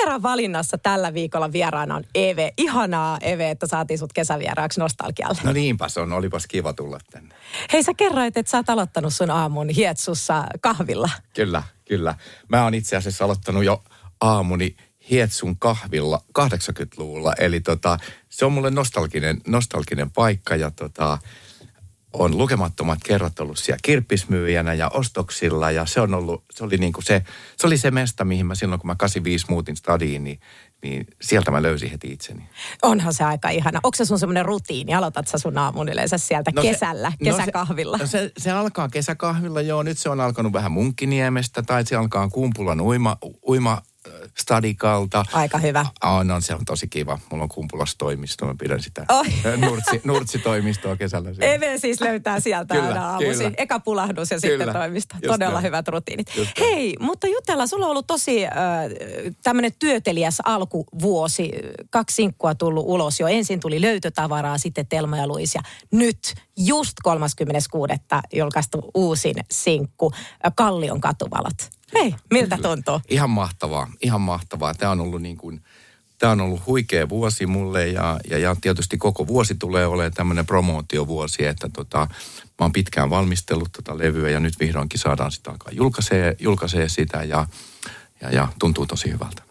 Vieraan valinnassa tällä viikolla vieraana on Eve. Ihanaa Eve, että saatiin sut kesävieraaksi Nostalgialle. No niinpäs on, olipas kiva tulla tänne. Hei sä kerroit, että sä oot aloittanut sun aamun hietsussa kahvilla. Kyllä, kyllä. Mä oon itse asiassa aloittanut jo aamuni Hietsun kahvilla 80-luvulla. Eli tota, se on mulle nostalginen, nostalginen paikka ja tota, on lukemattomat kerrat ollut siellä kirppismyyjänä ja ostoksilla ja se on ollut, se oli niinku se, se oli se mesta, mihin mä silloin kun mä 85 muutin stadiin, niin, niin sieltä mä löysin heti itseni. Onhan se aika ihana. Onko se sun semmoinen rutiini? Aloitat sä sun aamun yleensä sieltä no kesällä, se, kesäkahvilla? No se, no se, se, alkaa kesäkahvilla, joo. Nyt se on alkanut vähän Munkkiniemestä tai se alkaa Kumpulan uima, uima stadikalta. Aika hyvä. On, on, se on tosi kiva. Mulla on Kumpulassa toimisto, mä pidän sitä oh. nurtsi, nurtsitoimistoa kesällä. Siellä. Eve siis löytää sieltä kyllä, aina aamusi. Kyllä. Eka pulahdus ja kyllä. sitten toimisto. Just Todella jo. hyvät rutiinit. Just Hei, mutta jutella, sulla on ollut tosi äh, tämmöinen työtelijäs alkuvuosi. Kaksi sinkkua tullut ulos jo. Ensin tuli löytötavaraa, sitten Telma ja Luis. Ja nyt just 36. julkaistu uusin sinkku, Kallion katuvalot. Hei, miltä tuntuu? Ihan mahtavaa, ihan mahtavaa. Tämä on ollut niin kuin, tämä on ollut huikea vuosi mulle ja, ja, ja tietysti koko vuosi tulee olemaan tämmöinen promootiovuosi, että tota, mä oon pitkään valmistellut tota levyä ja nyt vihdoinkin saadaan sitä alkaa julkaisee, julkaisee sitä ja, ja, ja tuntuu tosi hyvältä.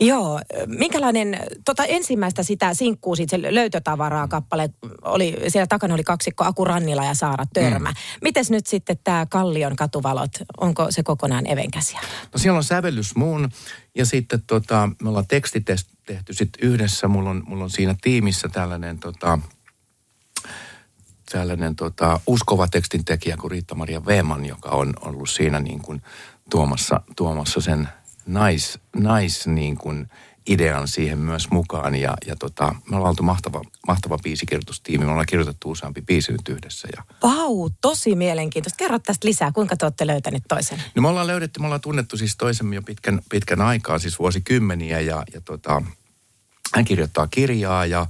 Joo, minkälainen, tota ensimmäistä sitä sinkkuu, siitä se löytötavaraa kappale, oli, siellä takana oli kaksikko Aku Rannila ja Saara Törmä. Mm. Mites nyt sitten tämä Kallion katuvalot, onko se kokonaan evenkäsiä? No siellä on sävellys muun ja sitten tota, me ollaan teksti tehty sitten yhdessä, mulla on, mulla on siinä tiimissä tällainen tota, tällainen tota, uskova tekstintekijä kuin Riitta-Maria Veeman, joka on ollut siinä niin kuin tuomassa, tuomassa sen nais, nais niin kuin idean siihen myös mukaan. Ja, ja tota, me ollaan oltu mahtava, mahtava biisikirjoitustiimi. Me ollaan kirjoitettu useampi biisi nyt yhdessä. Ja... Vau, tosi mielenkiintoista. Kerro tästä lisää, kuinka te olette löytäneet toisen? No me ollaan löydetty, me ollaan tunnettu siis toisemme jo pitkän, pitkän aikaa, siis vuosikymmeniä. Ja, ja tota, hän kirjoittaa kirjaa ja,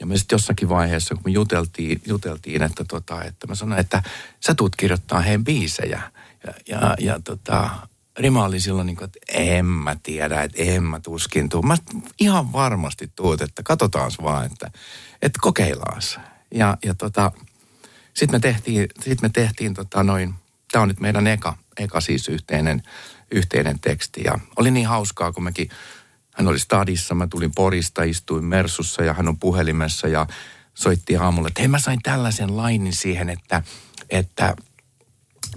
ja me sitten jossakin vaiheessa, kun me juteltiin, juteltiin että, tota, että mä sanoin, että sä tuut kirjoittaa heidän biisejä. Ja, ja, ja tota, Rima oli silloin niin kuin, että en mä tiedä, että en mä tuskin tuu. Mä ihan varmasti tuut, että katsotaan vaan, että, että kokeillaan. Ja, ja tota, sitten me tehtiin, sit me tehtiin tota noin, tämä on nyt meidän eka, eka siis yhteinen, yhteinen teksti. Ja oli niin hauskaa, kun mekin, hän oli stadissa, mä tulin Porista, istuin Mersussa ja hän on puhelimessa ja soitti aamulla, että hei mä sain tällaisen lainin siihen, että, että –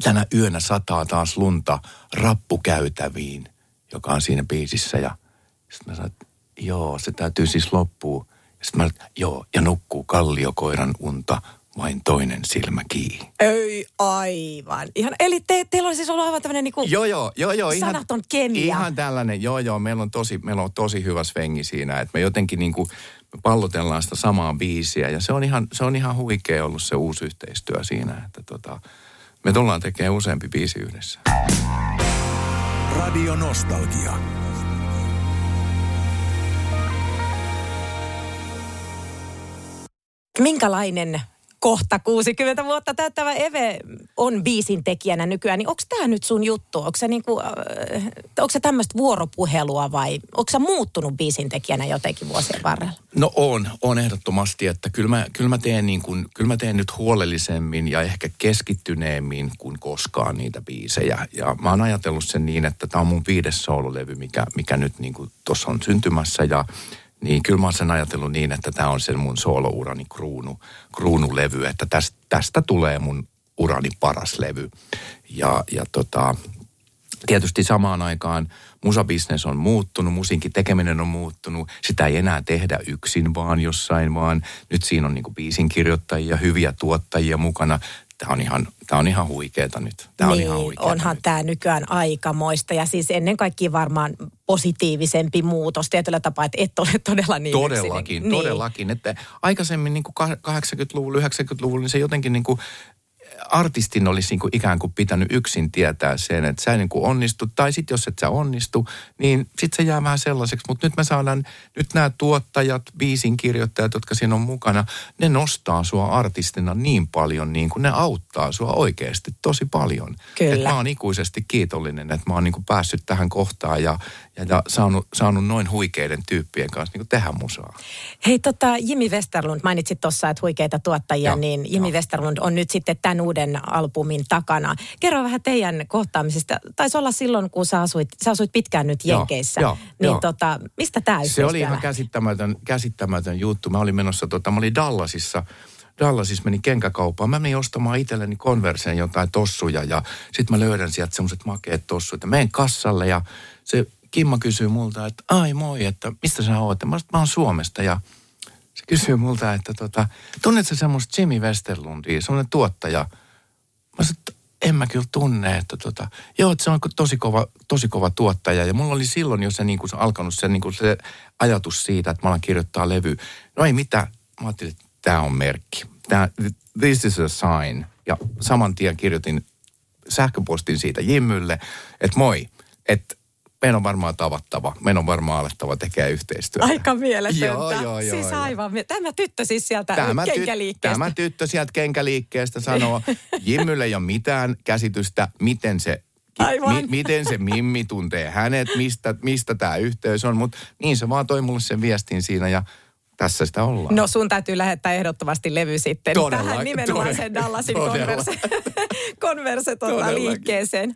tänä yönä sataa taas lunta rappukäytäviin, joka on siinä biisissä. Ja sitten mä sanoin, että joo, se täytyy siis loppua. Sitten mä sanoin, joo, ja nukkuu kalliokoiran unta vain toinen silmä kiinni. Ei, aivan. Ihan, eli te, teillä on siis ollut aivan tämmöinen niinku joo, joo, joo, joo, sanaton ihan, kemia. Ihan tällainen, joo, joo. Meillä on tosi, meillä on tosi hyvä svengi siinä, että me jotenkin niinku pallotellaan sitä samaa biisiä. Ja se on ihan, se on ihan huikea ollut se uusi yhteistyö siinä, että tota, me tullaan tekemään useampi biisi yhdessä. Radio Nostalgia. Minkälainen kohta 60 vuotta täyttävä Eve on biisin tekijänä nykyään, niin onko tämä nyt sun juttu? Onko se, niinku, äh, se tämmöistä vuoropuhelua vai onko sä muuttunut biisin tekijänä jotenkin vuosien varrella? No on, on ehdottomasti, että kyllä mä, kyllä mä, teen, niin kuin, kyllä mä teen nyt huolellisemmin ja ehkä keskittyneemmin kuin koskaan niitä biisejä. Ja mä oon ajatellut sen niin, että tämä on mun viides soololevy, mikä, mikä nyt niin tuossa on syntymässä ja niin kyllä mä oon sen ajatellut niin, että tämä on sen mun soolourani kruunu, kruunulevy, että tästä, tästä tulee mun urani paras levy. Ja, ja tota, tietysti samaan aikaan musabisnes on muuttunut, musiikin tekeminen on muuttunut. Sitä ei enää tehdä yksin vaan jossain, vaan nyt siinä on niin kuin biisin kirjoittajia, hyviä tuottajia mukana. Tämä on ihan, tämä on ihan huikeeta nyt. Tämä niin, on ihan huikeeta onhan nyt. tämä nykyään aikamoista ja siis ennen kaikkea varmaan positiivisempi muutos tietyllä tapaa, että et ole todella niin Todellakin, yksin. todellakin. Että aikaisemmin niin kuin 80-luvulla, 90-luvulla, niin se jotenkin niin kuin artistin olisi niin kuin ikään kuin pitänyt yksin tietää sen, että sä niin kuin onnistu. Tai sitten jos et sä onnistu, niin sitten se jää vähän sellaiseksi. Mutta nyt me saadaan, nyt nämä tuottajat, biisin kirjoittajat, jotka siinä on mukana, ne nostaa sua artistina niin paljon, niin kuin ne auttaa sua oikeasti tosi paljon. Kyllä. Et mä oon ikuisesti kiitollinen, että mä oon niin kuin päässyt tähän kohtaan ja, ja, ja saanut, saanut noin huikeiden tyyppien kanssa niin kuin tehdä musaa. Hei tota, Jimmy Westerlund, mainitsit tuossa, että huikeita tuottajia, Joo, niin Jimmy joo. Westerlund on nyt sitten tämän uuden albumin takana. Kerro vähän teidän kohtaamisesta. Taisi olla silloin, kun sä asuit, sä asuit pitkään nyt Joo, Jenkeissä. joo, niin joo. tota, mistä tämä Se oli ihan käsittämätön, käsittämätön juttu. Mä olin menossa, tota, mä olin Dallasissa. Dallasissa meni kenkäkauppaan. Mä menin ostamaan itselleni Converseen jotain tossuja ja sitten mä löydän sieltä semmoiset makeet tossut. Ja menen kassalle ja se Kimma kysyy multa, että ai moi, että mistä sä oot? Mä, mä oon Suomesta ja kysyy multa, että tota, tunnetko semmoista Jimmy Westerlundia, semmoinen tuottaja? Mä sanoin, että en mä kyllä tunne, että tota, joo, että se on tosi kova, tosi kova tuottaja. Ja mulla oli silloin jo se, niin kuin, se alkanut se, niin kuin se ajatus siitä, että mä alan kirjoittaa levy. No ei mitään. Mä ajattelin, että tämä on merkki. Tää, this is a sign. Ja saman tien kirjoitin sähköpostin siitä Jimmylle, että moi, että meidän on varmaan tavattava, meidän on varmaan alettava tekemään yhteistyötä. Aika mieletöntä. Joo, joo, joo, siis joo. aivan. Tämä tyttö siis sieltä Tämä, ty- kenkäliikkeestä. tämä tyttö sieltä kenkäliikkeestä sanoo, Jimmylle ei ole mitään käsitystä, miten se, Aivan. miten se Mimmi tuntee hänet, mistä, mistä tämä yhteys on. Mutta niin se vaan toi mulle sen viestin siinä ja tässä sitä ollaan. No sun täytyy lähettää ehdottomasti levy sitten Todella, tähän nimenomaan todella, sen Dallasin todella. konverse, konverse tota, Todellakin. liikkeeseen.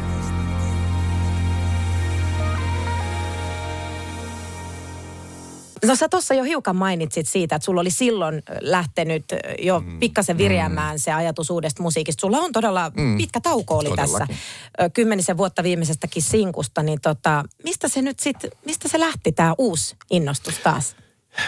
No sä tuossa jo hiukan mainitsit siitä, että sulla oli silloin lähtenyt jo Mm. pikkasen viriämään se ajatus uudesta musiikista. Sulla on todella pitkä tauko oli tässä Todellakin. ö, kymmenisen vuotta viimeisestäkin sinkusta. Niin tota, mistä se nyt sitten, mistä se lähti tämä uusi innostus taas?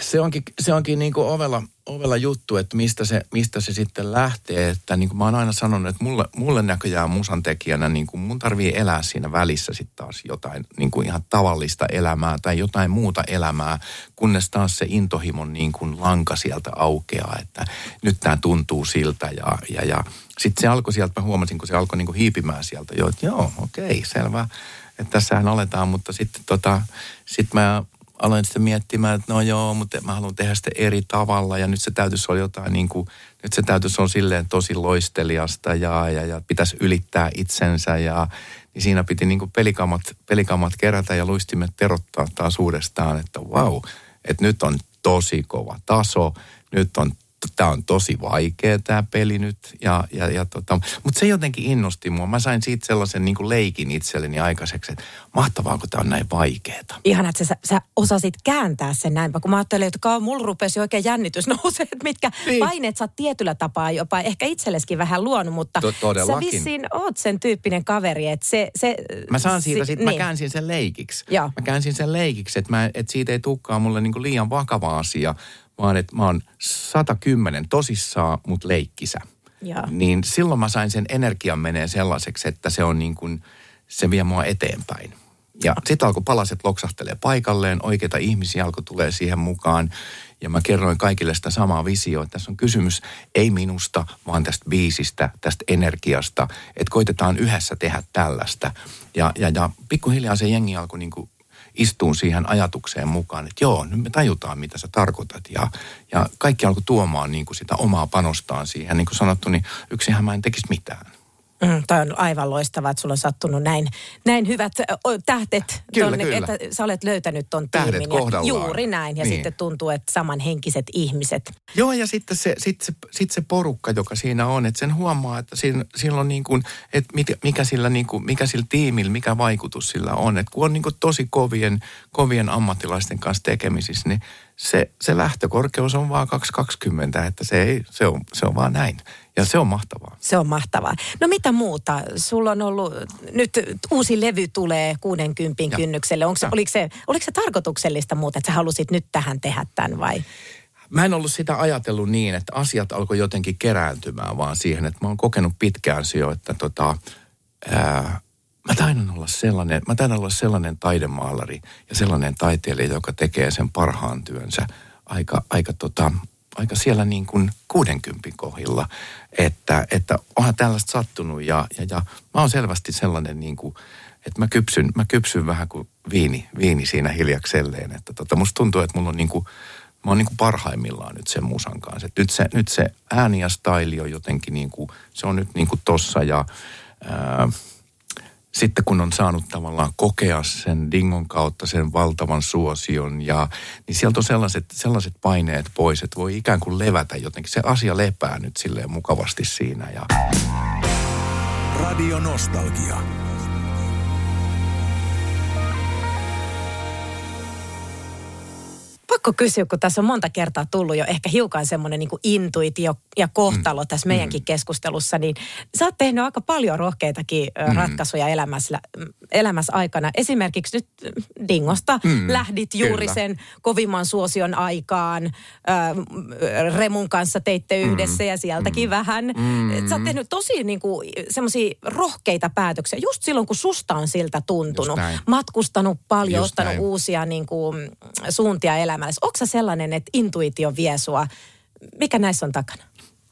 Se onkin, se onkin niin kuin ovella, ovella juttu, että mistä se, mistä se sitten lähtee. Että niin kuin mä oon aina sanonut, että mulle, mulle näköjään musan tekijänä niin kuin mun tarvii elää siinä välissä sitten taas jotain niin kuin ihan tavallista elämää tai jotain muuta elämää, kunnes taas se intohimon niin kuin lanka sieltä aukeaa, että nyt tämä tuntuu siltä ja, ja, ja sitten se alkoi sieltä, mä huomasin, kun se alkoi niin kuin hiipimään sieltä jo, että joo, okei, selvä, että tässähän aletaan, mutta sitten tota, sit mä aloin sitten miettimään, että no joo, mutta mä haluan tehdä sitä eri tavalla. Ja nyt se täytyisi olla jotain niin kuin, nyt se täytyisi olla silleen tosi loisteliasta ja, ja, ja pitäisi ylittää itsensä ja niin siinä piti niin kuin pelikamat, pelikamat kerätä ja luistimet terottaa taas uudestaan, että wow, että nyt on tosi kova taso, nyt on tämä on tosi vaikea tämä peli nyt. Ja, ja, ja tota, mutta se jotenkin innosti mua. Mä sain siitä sellaisen niin kuin leikin itselleni aikaiseksi, että mahtavaa, kun tämä on näin vaikeeta. Ihana, että sä, sä osasit kääntää sen näinpä, kun mä ajattelin, että kauan mulla rupesi oikein jännitys nousee, että mitkä Niin. paineet sä oot tietyllä tapaa jopa ehkä itselleskin vähän luonut, mutta To- sä vissiin oot sen tyyppinen kaveri, että se... se Mä saan siitä, si- sit, mä käänsin sen leikiksi. Joo. Mä käänsin sen leikiksi, että, mä, että siitä ei tulekaan mulle niinku liian vakava asia, vaan että mä oon 110 tosissaan, mutta leikkisä. Joo. Niin silloin mä sain sen energian menee sellaiseksi, että se on niin kuin, se vie mua eteenpäin. Ja sitten alkoi palaset loksahtelee paikalleen, oikeita ihmisiä alkoi tulee siihen mukaan. Ja mä kerroin kaikille sitä samaa visioa, että tässä on kysymys ei minusta, vaan tästä biisistä, tästä energiasta. Että koitetaan yhdessä tehdä tällaista. Ja, ja, ja pikkuhiljaa se jengi alkoi niinku istuun siihen ajatukseen mukaan, että joo, nyt me tajutaan, mitä sä tarkoitat. Ja, ja kaikki alkoi tuomaan niin kuin sitä omaa panostaan siihen. Niin kuin sanottu, niin yksinhän mä en tekisi mitään. Mm, toi on aivan loistavaa, että sulla on sattunut näin, näin hyvät tähtet, kyllä, tonne, kyllä. että sä olet löytänyt ton Tähdet tiimin. kohdallaan. juuri näin, ja niin. sitten tuntuu, että samanhenkiset ihmiset. Joo, ja sitten se, sit se, sit se porukka, joka siinä on, että sen huomaa, että siinä, siinä on niin kuin, että mikä, mikä, sillä niin kuin, mikä sillä tiimillä, mikä vaikutus sillä on. Että kun on niin kuin tosi kovien, kovien ammattilaisten kanssa tekemisissä, niin se, se lähtökorkeus on vaan 220, että se, ei, se, on, se on vaan näin. Ja se on mahtavaa. Se on mahtavaa. No mitä muuta? Sulla on ollut, nyt uusi levy tulee 60 ja. kynnykselle. Onko se, oliko, se, oliko se tarkoituksellista muuta, että sä halusit nyt tähän tehdä tämän vai? Mä en ollut sitä ajatellut niin, että asiat alkoi jotenkin kerääntymään vaan siihen, että mä oon kokenut pitkään jo, että tota, ää, mä taidan olla sellainen, mä taidan olla sellainen taidemaalari ja sellainen taiteilija, joka tekee sen parhaan työnsä aika, aika tota, aika siellä niin kuin 60 kohdilla, että, että onhan tällaista sattunut ja, ja, ja mä oon selvästi sellainen niin kuin, että mä kypsyn, mä kypsyn vähän kuin viini, viini siinä hiljakselleen, että tota, musta tuntuu, että mulla on niin kuin, mä oon niin kuin parhaimmillaan nyt sen musan kanssa. Et nyt, se, nyt se ääni ja staili on jotenkin niin kuin, se on nyt niin kuin tossa ja ää, sitten kun on saanut tavallaan kokea sen dingon kautta sen valtavan suosion, ja, niin sieltä on sellaiset, sellaiset paineet pois, että voi ikään kuin levätä jotenkin. Se asia lepää nyt silleen mukavasti siinä. Ja... Radio Nostalgia. Pakko kysyä, kun tässä on monta kertaa tullut jo ehkä hiukan semmoinen niin intuitio ja kohtalo mm. tässä meidänkin mm. keskustelussa, niin sä oot tehnyt aika paljon rohkeitakin mm. ratkaisuja elämässä, elämässä aikana. Esimerkiksi nyt Dingosta mm. lähdit juuri Kyllä. sen kovimman suosion aikaan. Äh, Remun kanssa teitte mm. yhdessä mm. ja sieltäkin mm. vähän. Mm. Sä oot tehnyt tosi niin kuin, semmoisia rohkeita päätöksiä just silloin, kun susta on siltä tuntunut. Matkustanut paljon, just ottanut näin. uusia niin kuin, suuntia elämässä elämässä? Onko sellainen, että intuitio vie sua? Mikä näissä on takana?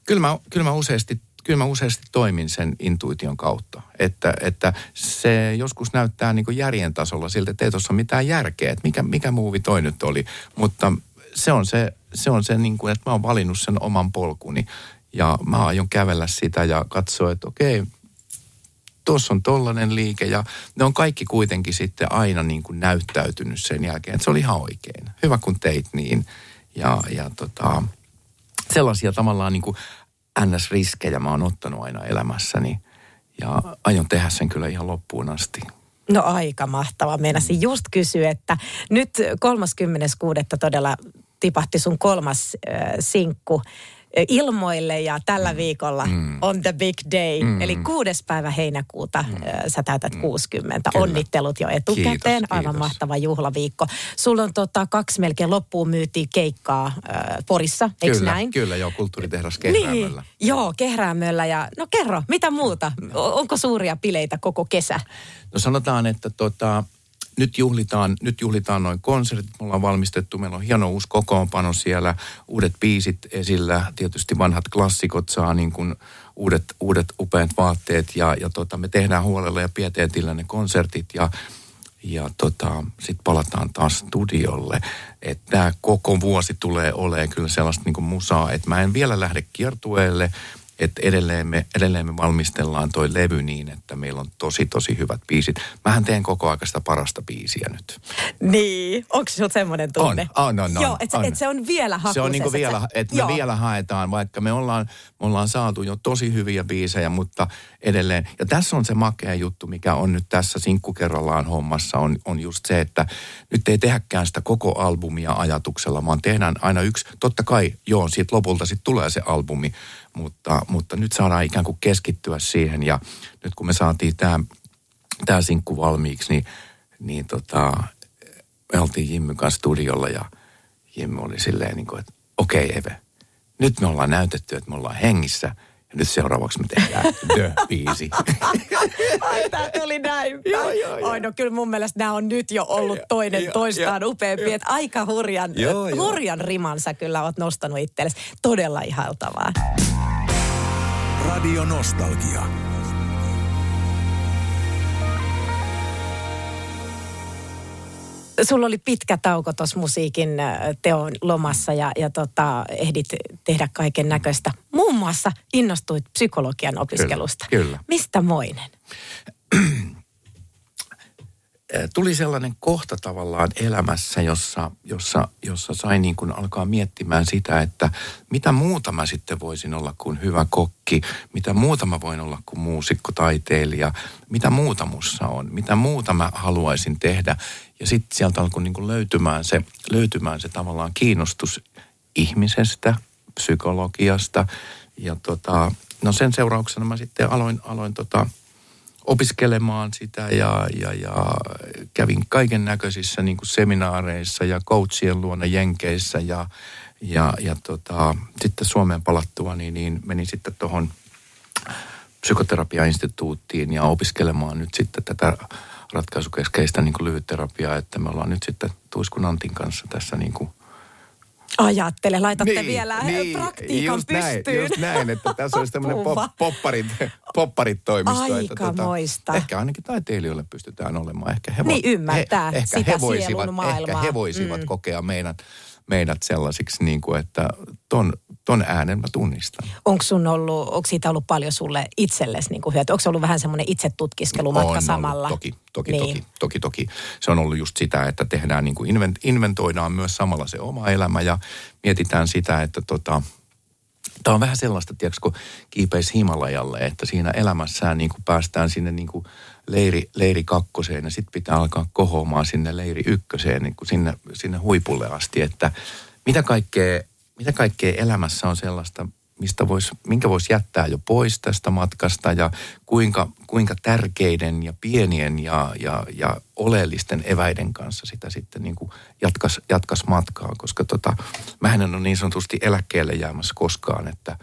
Kyllä mä, kyllä mä useasti kyllä mä useasti toimin sen intuition kautta. Että, että se joskus näyttää niin järjen tasolla siltä, että ei tuossa mitään järkeä, että mikä, mikä muuvi toi nyt oli. Mutta se on se, se, on se niin kuin, että mä oon valinnut sen oman polkuni ja mä aion kävellä sitä ja katsoa, että okei, tuossa on tollainen liike ja ne on kaikki kuitenkin sitten aina niin kuin näyttäytynyt sen jälkeen, että se oli ihan oikein. Hyvä kun teit niin. Ja, ja tota, sellaisia tavallaan niin kuin NS-riskejä mä oon ottanut aina elämässäni ja aion tehdä sen kyllä ihan loppuun asti. No aika mahtava. Meinasin just kysyä, että nyt 36. todella tipahti sun kolmas äh, sinkku ilmoille ja tällä mm. viikolla mm. on the big day. Mm. Eli kuudes päivä heinäkuuta mm. sä täytät mm. 60. Kyllä. Onnittelut jo etukäteen. Kiitos, Aivan kiitos. mahtava juhlaviikko. Sulla on tota, kaksi melkein loppuun myytiin keikkaa äh, Porissa, eikö kyllä, näin? Kyllä, joo, kulttuuritehdas Kehräämöllä. Niin, joo, Kehräämöllä. Ja, no kerro, mitä muuta? Onko suuria bileitä koko kesä? No sanotaan, että tota, nyt juhlitaan, nyt juhlitaan noin konsertit, me ollaan valmistettu, meillä on hieno uusi kokoonpano siellä, uudet biisit esillä, tietysti vanhat klassikot saa niin kuin uudet, uudet upeat vaatteet ja, ja tota, me tehdään huolella ja pieteetillä ne konsertit ja ja tota, sitten palataan taas studiolle. Että koko vuosi tulee olemaan kyllä sellaista niin musaa, että mä en vielä lähde kiertueelle, että edelleen me, edelleen me valmistellaan toi levy niin, että meillä on tosi tosi hyvät biisit. Mähän teen koko ajan sitä parasta biisiä nyt. Niin, onko se semmoinen tunne? On, on, on. Joo, että et se on vielä hakusessa. Se on niinku vielä, että me vielä haetaan, vaikka me ollaan, me ollaan saatu jo tosi hyviä biisejä, mutta edelleen. Ja tässä on se makea juttu, mikä on nyt tässä sinkkukerrallaan hommassa, on, on just se, että nyt ei tehdäkään sitä koko albumia ajatuksella, vaan tehdään aina yksi. Totta kai, joo, siitä lopulta sitten tulee se albumi, mutta, mutta nyt saadaan ikään kuin keskittyä siihen. Ja nyt kun me saatiin tämä tää sinkku valmiiksi, niin, niin tota, me oltiin Jimmyn kanssa studiolla ja Jimmy oli silleen niin kuin, että okei okay, Eve, nyt me ollaan näytetty, että me ollaan hengissä – ja nyt seuraavaksi me tehdään The-biisi. Ai, tää tuli näin joo, joo, joo. Oi, no kyllä mun mielestä nämä on nyt jo ollut toinen jo, toistaan upeampi. Että aika hurjan, joo, hurjan rimansa kyllä oot nostanut itsellesi. Todella ihaltavaa. Radio Nostalgia. Sulla oli pitkä tauko tuossa musiikin äh, teon lomassa ja, ja tota, ehdit tehdä kaiken näköistä. Muun muassa innostuit psykologian opiskelusta. Kyllä, kyllä. Mistä moinen? Tuli sellainen kohta tavallaan elämässä, jossa, jossa, jossa sai niin kuin alkaa miettimään sitä, että mitä muuta mä sitten voisin olla kuin hyvä kokki, mitä muuta mä voin olla kuin muusikko, taiteilija, mitä muuta mussa on, mitä muuta mä haluaisin tehdä. Ja sitten sieltä alkoi niin kuin löytymään, se, löytymään se tavallaan kiinnostus ihmisestä, psykologiasta. Ja tota, no sen seurauksena mä sitten aloin, aloin tota, opiskelemaan sitä ja, ja, ja kävin kaiken näköisissä niin seminaareissa ja coachien luona Jenkeissä ja, ja, ja tota, sitten Suomeen palattua niin, niin menin sitten tuohon psykoterapiainstituuttiin ja opiskelemaan nyt sitten tätä ratkaisukeskeistä niin lyhytterapiaa, että me ollaan nyt sitten Tuiskun Antin kanssa tässä niin kuin Ajattele, laitatte niin, vielä niin, praktiikan just pystyyn. Näin, just näin, että tässä olisi tämmöinen pop, popparit, popparit toimisto. Aika että, tota. Ehkä ainakin taiteilijoille pystytään olemaan. Ehkä he, niin ymmärtää he, ehkä sitä he voisivat, Ehkä he voisivat mm. kokea meidät, meidät sellaisiksi, niin kuin, että ton, ton äänen mä tunnistan. Onko sun ollut, onko siitä ollut paljon sulle itsellesi niin kuin hyöty? Onko se ollut vähän semmoinen itsetutkiskelumatka on samalla? Ollut, toki, toki, niin. toki, toki, toki. Se on ollut just sitä, että tehdään niin kuin invent, inventoidaan myös samalla se oma elämä ja mietitään sitä, että tota, Tämä on vähän sellaista, tiedätkö, kun kiipeisi Himalajalle, että siinä elämässään niin kuin päästään sinne niin kuin leiri, leiri kakkoseen ja sitten pitää alkaa kohoamaan sinne leiri ykköseen, niin kuin sinne, sinne huipulle asti, että mitä kaikkea, mitä kaikkea elämässä on sellaista, mistä vois, minkä voisi jättää jo pois tästä matkasta ja kuinka, kuinka tärkeiden ja pienien ja, ja, ja oleellisten eväiden kanssa sitä sitten niin jatkas, jatkas matkaa, koska tota, mä en ole niin sanotusti eläkkeelle jäämässä koskaan, että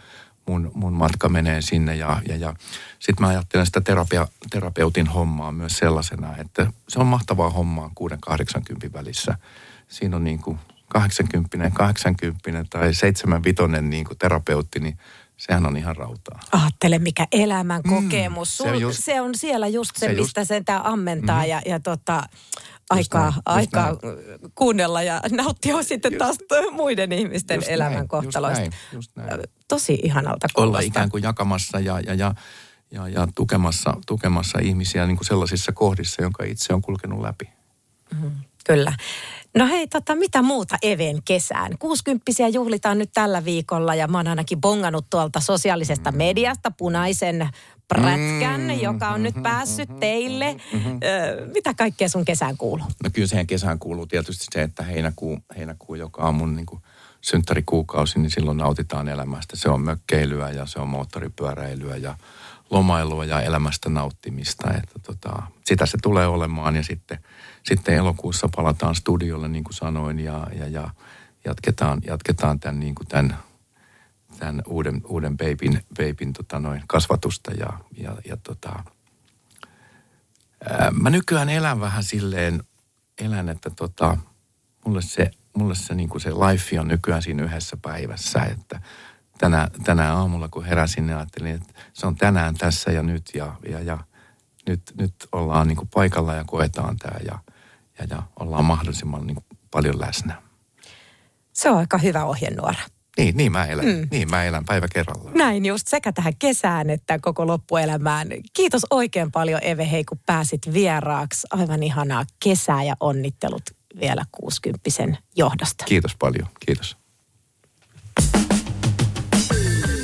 mun, mun matka menee sinne ja, ja, ja sitten mä ajattelen sitä terapia, terapeutin hommaa myös sellaisena, että se on mahtavaa hommaa 6-80 välissä. Siinä on niin kuin 80, 80 tai 75 niin kuin terapeutti, niin sehän on ihan rautaa. Ajattele, mikä elämän mm, kokemus. Mm, se, just, se on siellä just se, se mistä just, sen tämä ammentaa mm. ja, ja tota, aikaa, näin, aikaa näin. kuunnella ja nauttia sitten just, taas muiden ihmisten just elämän näin, kohtaloista. Just näin, just näin. Tosi ihanalta kuulostaa. Olla ikään kuin jakamassa ja, ja, ja, ja, ja tukemassa, tukemassa ihmisiä niin kuin sellaisissa kohdissa, jonka itse on kulkenut läpi. Mm, kyllä. No hei, tota, mitä muuta Even kesään? 60 juhlitaan nyt tällä viikolla ja mä oon ainakin bongannut tuolta sosiaalisesta mediasta punaisen prätkän, mm, joka on nyt päässyt teille. Mm, Ö, mitä kaikkea sun kesään kuuluu? No kyllä siihen kesään kuuluu tietysti se, että heinäkuu, heinäkuu joka on mun niin kuin synttärikuukausi, niin silloin nautitaan elämästä. Se on mökkeilyä ja se on moottoripyöräilyä ja lomailua ja elämästä nauttimista. Että tota, sitä se tulee olemaan ja sitten, sitten elokuussa palataan studiolle niin kuin sanoin ja, ja, ja jatketaan, jatketaan tämän, niin kuin tämän, tämän uuden, uuden babyn, babyn tota noin, kasvatusta ja, ja, ja tota, ää, mä nykyään elän vähän silleen, elän, että tota, mulle se, mulle se, niin kuin se life on nykyään siinä yhdessä päivässä, että – tänä, tänä aamulla, kun heräsin, niin ajattelin, että se on tänään tässä ja nyt ja, ja, ja nyt, nyt ollaan niin kuin paikalla ja koetaan tämä ja, ja, ja ollaan mahdollisimman niin kuin paljon läsnä. Se on aika hyvä ohjenuora. Niin, niin mä elän. Mm. Niin mä elän päivä kerrallaan. Näin just sekä tähän kesään että koko loppuelämään. Kiitos oikein paljon Eve Hei, kun pääsit vieraaksi. Aivan ihanaa kesää ja onnittelut vielä 60 johdosta. Kiitos paljon, kiitos.